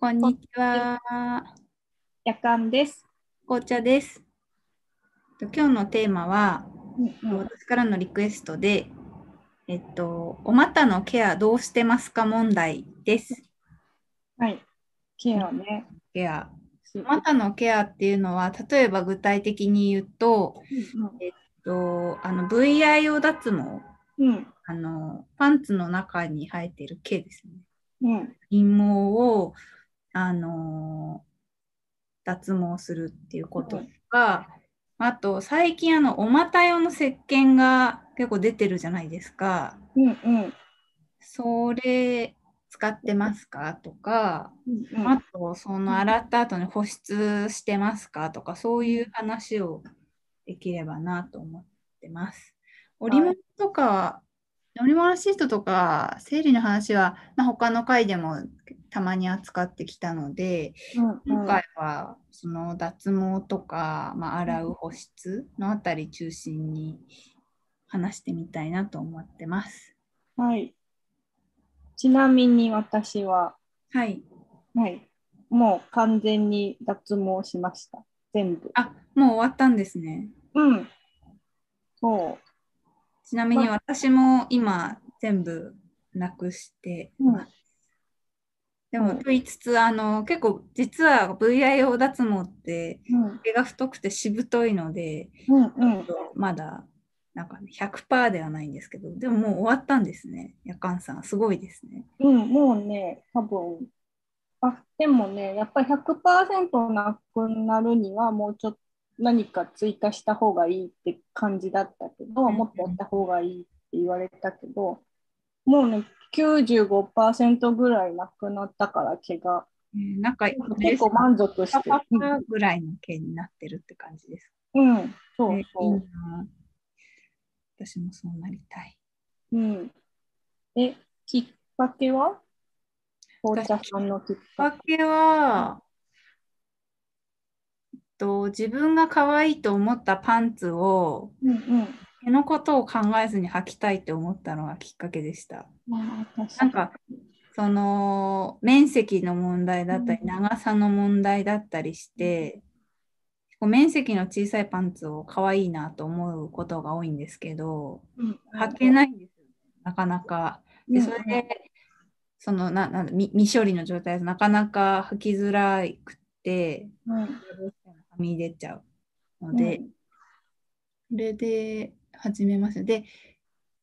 こんにちは。夜間です。紅茶です。と今日のテーマは、うんうん私からのリクエストで、えっと、お股のケアどうしてますか問題です。はい。ケアね。ケア。お股のケアっていうのは、例えば具体的に言うと、えっと、あの VIO 脱毛、うん。あの、パンツの中に生えている毛ですね。うん。陰毛を、あの脱毛するっていうこととか、あと最近あのお股用の石鹸が結構出てるじゃないですか。うん。うん。それ使ってますか？とか、うん。あとその洗った後に保湿してますか？とか、そういう話をできればなと思ってます。織物とか、織物シートとか生理の話は、まあ、他の回でもたまに扱ってきたので、今回はその脱毛とか、まあ、洗う保湿のあたり中心に話してみたいなと思ってます。はい。ちなみに私は、はい。はい。もう完全に脱毛しました。全部。あ、もう終わったんですね。うん。そちなみに私も今全部なくしてう。うん。でもと言いつつ、あの結構実は VIO 脱毛ってうん。毛が太くてしぶといので、うん。うん。まだなんか、ね、100%ではないんですけど、でももう終わったんですね。夜間さん、すごいですね。うん。もうね、多分。あ、でもね、やっぱり100%なくなるには、もうちょっと何か追加した方がいいって感じだったけど、うんもっとやった方がいいって言われたけど、もうね、95%ぐらいなくなったから、毛が。えーなんか、結構満足してパパぐらいの毛になってるって感じです。うん、うん、そうそな私もそうなりたい。う。うん。え、きっかけは？紅茶さんのきっかかけは、と、自分が可愛いと思ったパンツを、け。うんうん。毛のことを考えずに履きたいって思ったのがきっかけでした。なんか、その面積の問題だったり、うん。長さの問題だったりして、こう面積の小さいパンツを可愛いなと思うことが多いんですけど、うん。履けないんですよ、なかなか。で、それうんで、そのなな未未処理の状態だとなかなか履きづらくて、うん。はみ出ちゃうので、それで始めました。で、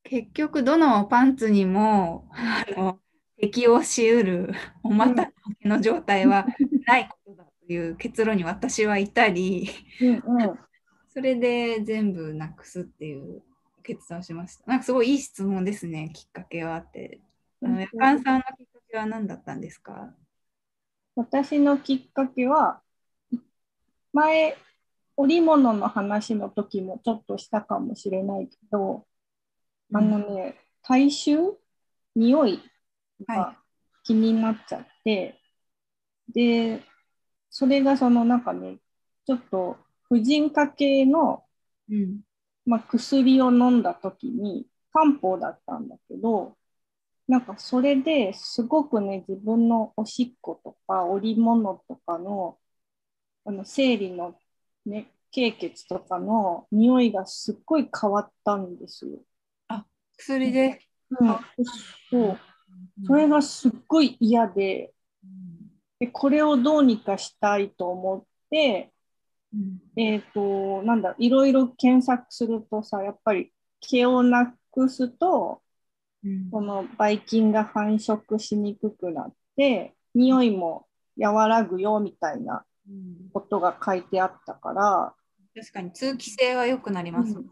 結局どのパンツにもあの適用しうるお股の毛の状態はないことだという結論に私は至り、うんうんそれで全部なくすっていう決断をしました。なんかすごいいい質問ですね、きっかけはって。あの、やかんさんのきっかけは何だったんですか？私のきっかけは、前、織物の話の時もちょっとしたかもしれないけど、あのね、体臭匂いはが気になっちゃって、で、それがそのなんかね、ちょっと婦人科系の、うん。まあ、薬を飲んだ時に漢方だったんだけど、なんかそれですごくね、自分のおしっことか織物とかのあの生理のね、経血とかの匂いがすっごい変わったんですよ。薬で？うん、そう。それがすっごい嫌で、うんでこれをどうにかしたいと思って、うんえっ、と、なんだ、いろいろ検索するとさ、やっぱり毛をなくすと、うんこのばい菌が繁殖しにくくなって、匂いも和らぐよみたいなうんことが書いてあったから、確かに通気性は良くなりますもん。ね。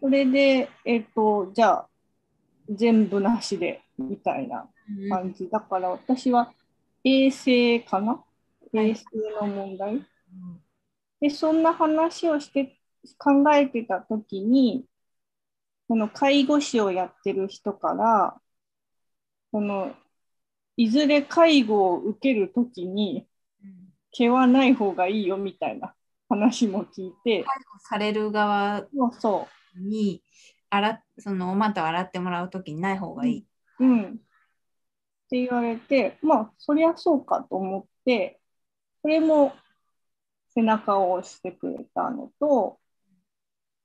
それで、えっ、と、じゃあ、全部なしで、みたいなうん。感じ。だから私は衛生かな？はい。衛生の問題？で、そんな話をして考えてたときに、この介護士をやってる人から、この、いずれ介護を受けるときに、うん毛はない方がいいよみたいな話も聞いて、介護される側そうそに洗っそのお股を洗ってもらうときにない方がいい。う。うん。って言われて、まあ、そりゃそうかと思って、それも背中を押してくれたのと、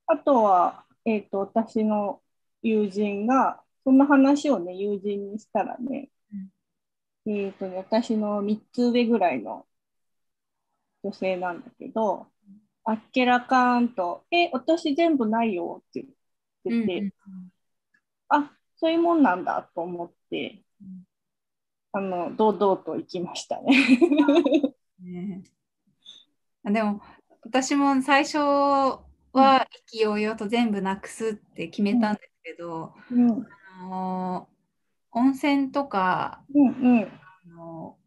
あとは、えっ、ー、と、私の友人が、そんな話をね、友人にしたらね、うん、えっ、ー、とね、私の3つ上ぐらいの女性なんだけど、あっけらかんと、え、私全部ないよって言ってて、うんうん、あ、そういうもんなんだと思って、うん、あの、堂々と行きましたね。ね。でも、私も最初は意気揚々と全部なくすって決めたんですけど、うん、あの温泉とか、うんうん、あの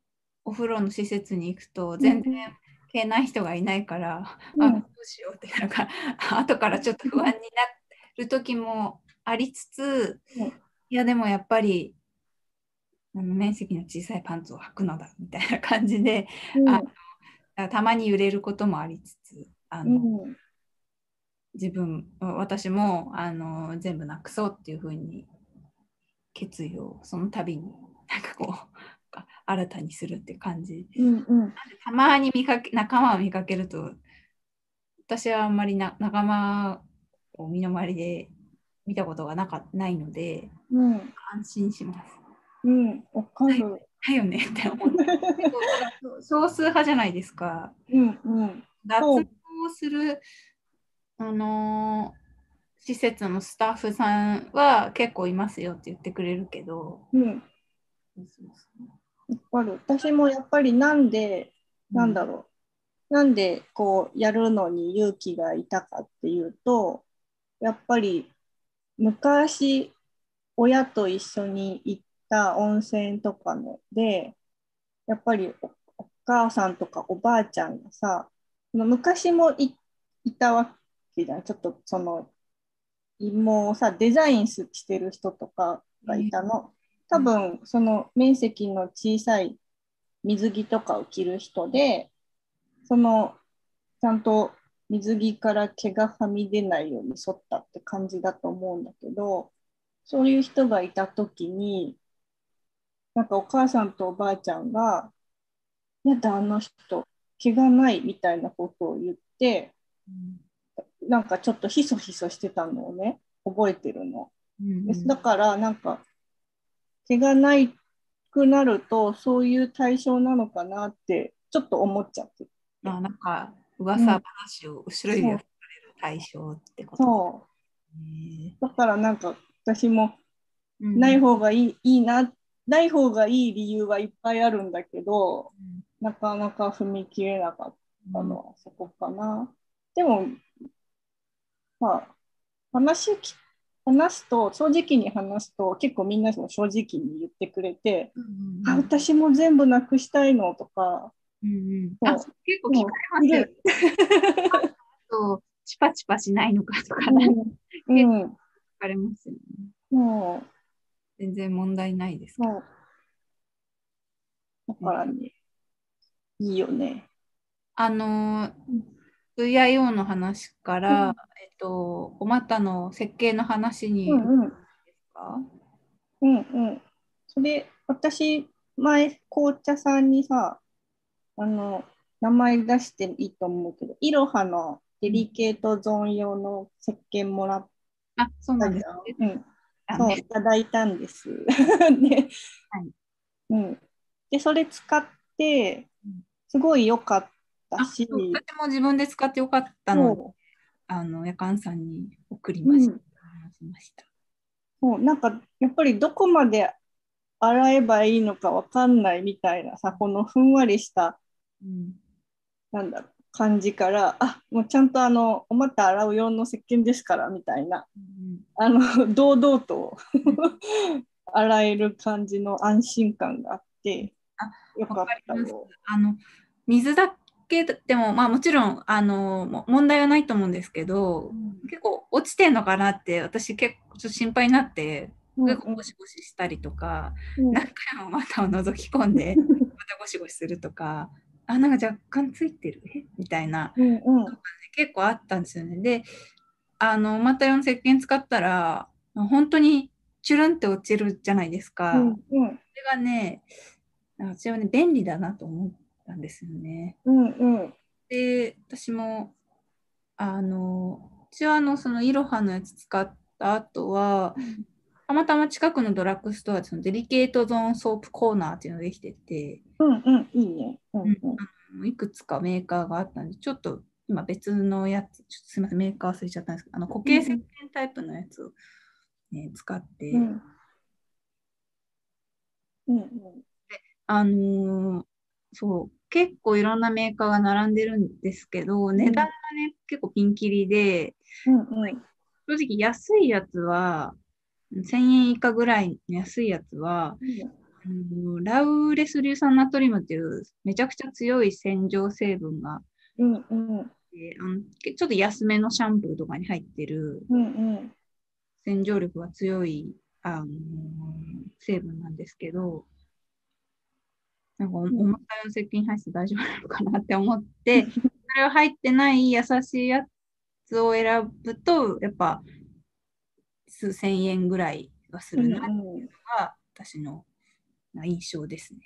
お風呂の施設に行くと全然系ない人がいないから、うん、あどうしようってなんか 後からちょっと不安になる時もありつつ、うん、いやでもやっぱり面積の小さいパンツを履くのだみたいな感じで、うん、あたまに揺れることもありつつあの、自分私もあの全部なくそうっていうふうに決意をその度になんかこう新たにするって感じ、うんうん、たまに見かけ仲間を見かけると私はあんまりな仲間を身の回りで見たことがなかないので、うん、安心します。うん、わかる。だよねって思って。少数派じゃないですか。うんうん、脱毛する、あのー、施設のスタッフさんは結構いますよって言ってくれるけど、うん、そうそうそうわかる。私もやっぱりなんで、なんだろう。なんでこうやるのに勇気がいたかっていうと、やっぱり昔親と一緒に行った温泉とかので、やっぱりお母さんとかおばあちゃんがさ、昔もいいたわけじゃん。ちょっとその、もうさ、デザインしてる人とかがいたの。多分その面積の小さい水着とかを着る人でそのちゃんと水着から毛がはみ出ないように沿ったって感じだと思うんだけどそういう人がいた時になんかお母さんとおばあちゃんが「やだあの人毛がない」みたいなことを言って、うん、なんかちょっとひそひそしてたのをね覚えてるの。うんうん、だからなんか毛がないくなるとそういう対象なのかなってちょっと思っちゃって。あなんか噂話を後ろ指る対象ってこと、そうだからなんか私もない方がいいうん、いいなない方がいい理由はいっぱいあるんだけど、うん、なかなか踏み切れなかったのはそこかな。でもまあ話聞話すと正直に話すと結構みんなも正直に言ってくれて、うんうんうん、あ私も全部なくしたいのとか、うんうん、あ結構聞かれますよ、とチパチパしないのかとか、ね、うん、結構聞かれますよね。もう。全然問題ないですかだからね、いいよね。あの VIO の話から、うん、えっと、お股の設計の話に、うんうん、うんうん。それ、私、前、紅茶さんにさ、あの、名前出していいと思うけど、いろはのデリケートゾーン用の石鹸もらった。あ、そうなんですね。うん。そう、いただいたんです。で、はい、うん。で、それ使って、すごい良かったし。私も自分で使ってよかったので、あの夜間さんに送りました。そう。なんかやっぱりどこまで洗えばいいのかわかんないみたいなさこのふんわりした、うん、なんだろう感じからあもうちゃんとあのお股洗う用の石鹸ですからみたいな、うん、あの堂々と洗える感じの安心感があってよかったよ。あの水だけでも、まあ、もちろんあの問題はないと思うんですけど、うん、結構落ちてんのかなって私結構ちょっと心配になって、うん。うん、ゴシゴシしたりとか、うん、何回も股を覗き込んで またゴシゴシするとかあなんか若干ついてる？え？みたいな、うんうん、結構あったんですよね。であのまた4石鹸使ったら本当にチュルンって落ちるじゃないですか。うんうん、れがね、私はね、便利だなと思ったんですよね。うんうん。で、私も、あの、私はあの、そのイロハのやつ使った後は、たまたま近くのドラッグストアでそのデリケートゾーンソープコーナーっていうのができてて、うんうん、いいね。うんうん。いくつかメーカーがあったんで、ちょっと今別のやつ、ちょっとすみません、メーカー忘れちゃったんですけど、あの固形石鹸タイプのやつを、ね、使って、うんうんうん。あのーそう、結構いろんなメーカーが並んでるんですけど、値段がね、結構ピンキリで、うんうん。正直安いやつは、1000円以下ぐらいの安いやつは、あのーラウレス硫酸ナトリウムっていうめちゃくちゃ強い洗浄成分がうんうん。あのちょっと安めのシャンプーとかに入ってるうんうん。洗浄力が強い、あのー成分なんですけど、なんか重たいの石鹸入って大丈夫なのかなって思って、それは入ってない優しいやつを選ぶと、やっぱ数千円ぐらいはするなっていうのが私の印象ですね。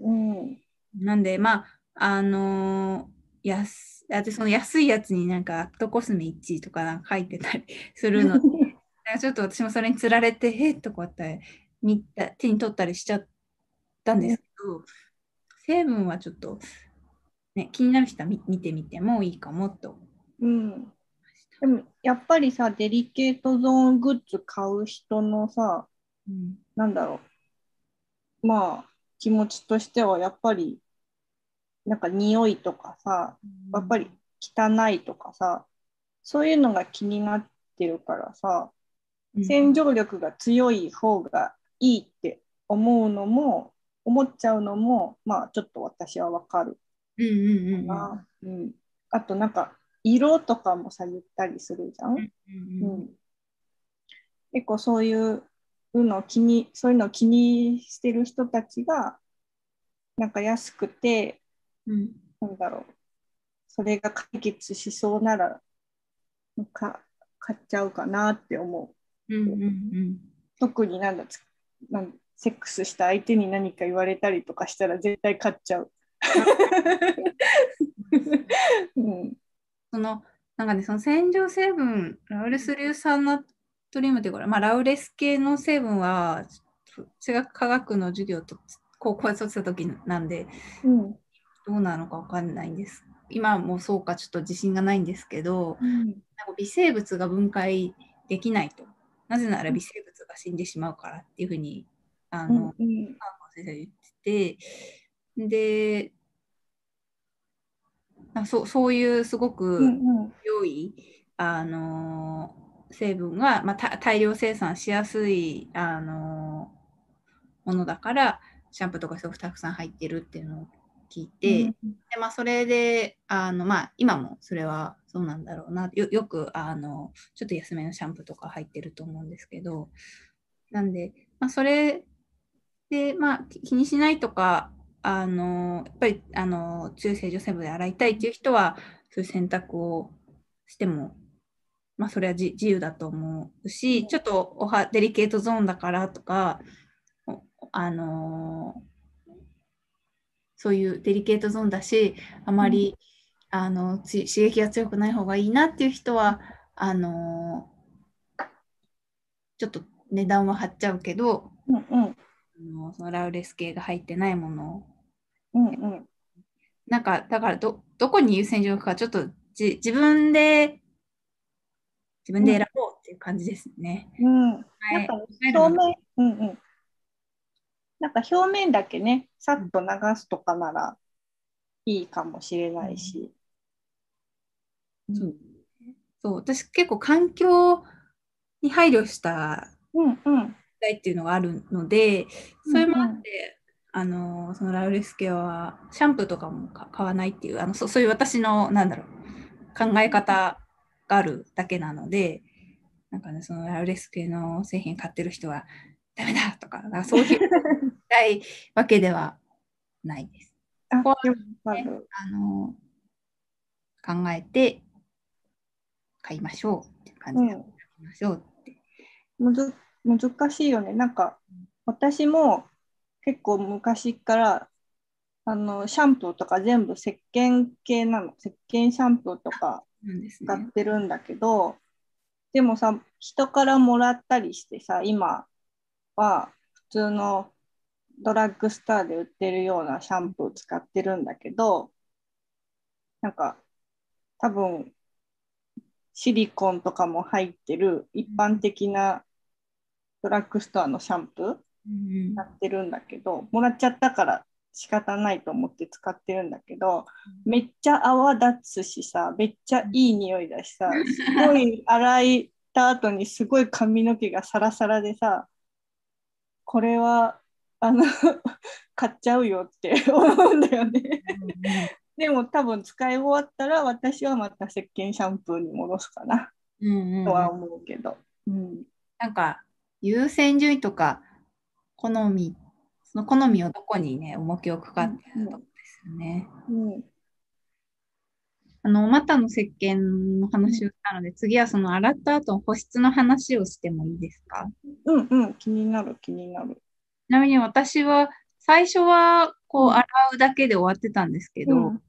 うん。なんで、まあ、あのー安、だってその安いやつになんかアットコスメ1位とかなんか書いてたりするので、ちょっと私もそれにつられて、えっとこうやって見た手に取ったりしちゃったんですけど、成分はちょっと、ね、気になる人は見見てみてもいいかもと。うん。でもやっぱりさ、デリケートゾーングッズ買う人のさ、うんなんだろう。まあ、気持ちとしてはやっぱり、なんか匂いとかさ、やっぱり汚いとかさ、そういうのが気になってるからさ、うん洗浄力が強い方がいいって思うのも、思っちゃうのも、まあちょっと私はわかるうんうんうんうんな。うん。あとなんか、色とかもさ、言ったりするじゃん？うんうん、結構そういうのを気に、そういうのを気にしてる人たちが、なんか安くて、うんなんだろう、それが解決しそうなら、なんか買っちゃうかなって思う。うんうんうん特になんだつなんセックスした相手に何か言われたりとかしたら絶対買っちゃう。うんその、なんかね、その洗浄成分、ラウレス硫酸ナトリウムっていうか、まあ、ラウレス系の成分は、中学科学の授業と高校で取ってた時なんで、うんどうなのかわかんないんです。今もそうかちょっと自信がないんですけど、うんなんか微生物が分解できないと。なぜなら微生物が死んでしまうからっていうふうに、あうんの、うん。先生が言ってて、で、あそうそういうすごく、うんうん。良い、あのー成分が、まあ、た大量生産しやすい、あのーものだからシャンプーとかすごくたくさん入ってるっていうのを聞いて、でまあ、それであの、まあ、今もそれはそうなんだろうなよよくあのちょっと安めのシャンプーとか入ってると思うんですけどなんで、まあ、それで、まあ、気気にしないとかあのやっぱりあの中性女性部で洗いたいっていう人はそういう選択をしても、まあ、それはじ自由だと思うし、ちょっとおはデリケートゾーンだからとか、おあのそういうデリケートゾーンだし、あまり、あのつ刺激が強くない方がいいなっていう人は、あのちょっと値段は張っちゃうけど、うんうん。あのそのラウレス系が入ってないものをうんうんなんか、だからど、どこに優先順位を置くか、ちょっとじ自分で、自分で選ぼうっていう感じですね。うんはいなんか表面、うんうん。なんか表面だけね、さっと流すとかならいいかもしれないし。そうそう、私結構環境に配慮したうんうん。いっていうのがあるので、それもあって、あの、そのラウレス系はシャンプーとかもか買わないっていう、あのそそういう私の、なんだろう、考え方があるだけなので、なんかね、そのラウレス系の製品買ってる人はダメだとか、かそういうたいわけではないです。あ、の、考えて買いましょうっていう感じで、うん買いましょうって。むず難しいよね。なんか私も結構昔からあのシャンプーとか全部石鹸系なの石鹸シャンプーとか使ってるんだけど、でもさ人からもらったりしてさ今は普通のドラッグストアで売ってるようなシャンプー使ってるんだけどなんか多分シリコンとかも入ってる一般的なドラッグストアのシャンプーやってるんだけど、もらっちゃったから仕方ないと思って使ってるんだけど、めっちゃ泡立つしさめっちゃいい匂いだしさすごい洗いた後にすごい髪の毛がサラサラでさこれはあの 買っちゃうよって思うんだよね。でも多分使い終わったら私はまた石鹸シャンプーに戻すかな、うんうん、とは思うけど、うん、なんか優先順位とか好みその好みをどこにね重きをかかってるとですよね。うん、あのまたの石鹸の話をしたので、次はその洗った後の保湿の話をしてもいいですか？うんうん。気になる気になる。ちなみに私は最初はこう洗うだけで終わってたんですけど、うん、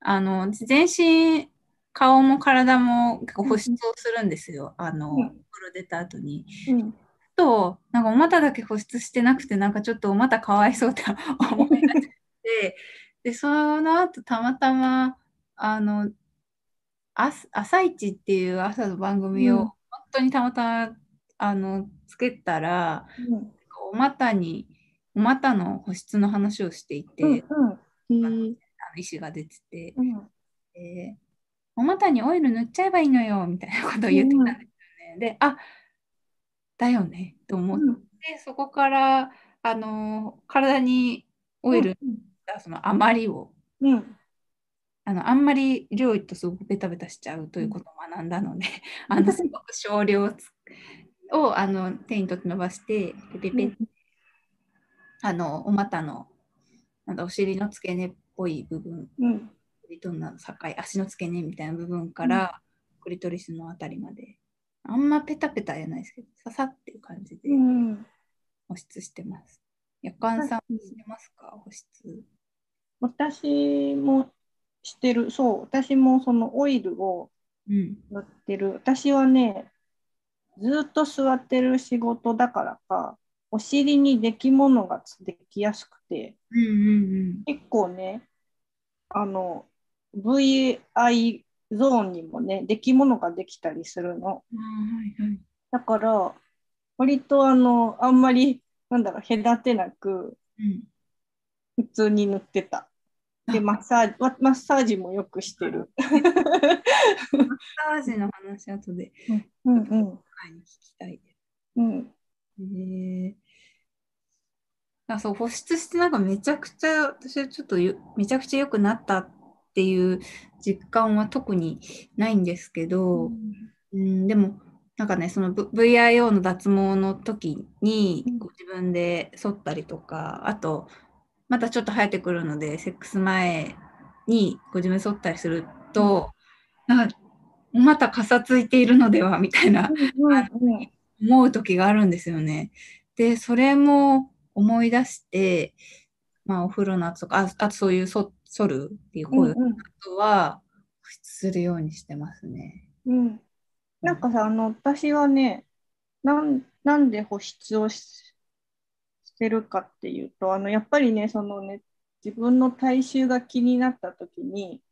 あの全身顔も体も結構保湿をするんですよ、あの、お風呂出た後に。うんと、なんかお股だけ保湿してなくて、なんかちょっとお股かわいそうって 思い始めて、で、その後たまたま、あの、朝一っていう朝の番組を、本当にたまたま、あの、つけたら、うん、お股に、お股の保湿の話をしていて、うんうん、あの医師が出てて、うん、でお股にオイル塗っちゃえばいいのよ、みたいなことを言ってたんですよね。で、あ、だよねと思って、うん、そこからあの体にオイルがその余りを、うん、あのあんまり量いとすごくベタベタしちゃうということを学んだので、あのすごく少量をあの手に取って伸ばしてペペペ、うん、あのお股のなんだお尻の付け根っぽい部分、うん、クリトンの境足の付け根みたいな部分から、クリトリスのあたりまであんまペタペタやないですけど、ささっていう感じで保湿してます。夜間さんしてますか、保湿。私もしてる、そう、私もそのオイルを塗ってる。うん、私はね、ずっと座ってる仕事だからか、お尻にできものができやすくて、うんうんうん、結構ね、あの、VI ゾーンにもね、出来物ができたりするの。はいはい、だから、割とあの、あんまり、なんだろう、隔てなく、普通に塗ってた。で、マッサージ、マッサージもよくしてる。マッサージの話、後で、うんうん、聞きたいです。うん。えーあそう保湿してなんかめちゃくちゃ私はちょっとめちゃくちゃ良くなったっていう実感は特にないんですけど、うん、うんでもなんかねその、v、VIO の脱毛の時に自分で剃ったりとかあとまたちょっと生えてくるのでセックス前にご自分で剃ったりすると、うん、なんかまたかさついているのではみたいな、思う時があるんですよね。でそれも思い出してまあ、お風呂の後とか、ああとそういうそ剃るっていう行為は、保湿するようにしてますね。うん。なんかさ、あの、私はね、なんなんで保湿をしてるかっていうと、あの、やっぱりね、そのね、自分の体臭が気になった時に、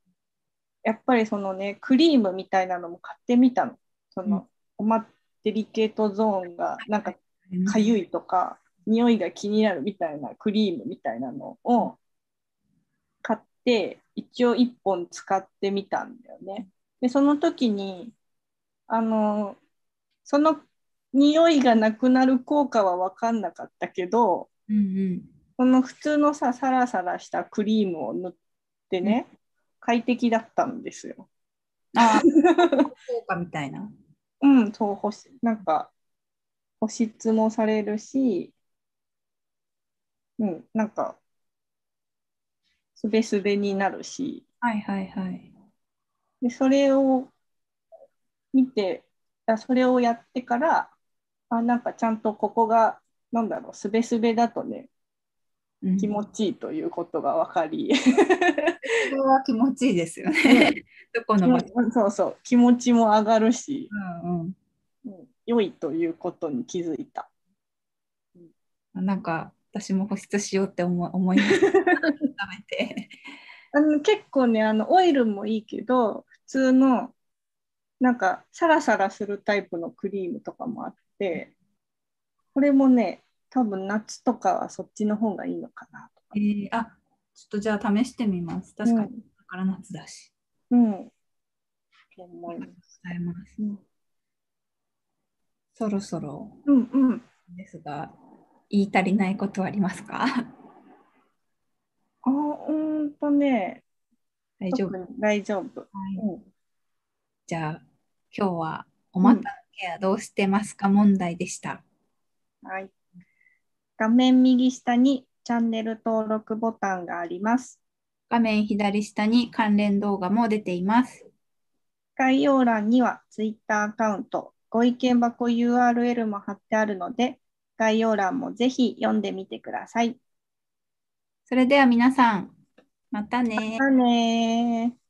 やっぱりそのね、クリームみたいなのも買ってみたの。その、うん、まデリケートゾーンがなんかかゆいとか、匂いが気になるみたいなクリームみたいなのを一応1本使ってみたんだよね。でその時にあのその匂いがなくなる効果は分かんなかったけど、うんうん、その普通のさサラサラしたクリームを塗ってね、うん、快適だったんですよ。あ効果みたいな？うん、そうなんか保湿もされるしうん、なんか、すべすべになるし、はいはいはい。で、それを見て、それをやってから、あ、なんかちゃんとここが、なんだろう、すべすべだとね、うん気持ちいいということが分かり、それは気持ちいいですよね。どこの。そうそう気持ちも上がるし、うんうんうん良いということに気づいた。なんか私も保湿しようって思思いました。あの結構ねあのオイルもいいけど普通のなんかサラサラするタイプのクリームとかもあってこれもね多分夏とかはそっちの方がいいのかなとかえ。ー、あちょっとじゃあ試してみます。確かに、だから夏だし。うん。思います。うんそろそろうんうん。言い足りないことはありますか？あうーんとね大丈夫、大丈夫。はいうんじゃあ、今日はお股のケアどうしてますか？問題でした。はい。画面右下にチャンネル登録ボタンがあります。画面左下に関連動画も出ています。概要欄には Twitter アカウント、ご意見箱 URL も貼ってあるので、概要欄もぜひ読んでみてください。それでは皆さん、またねまたねー。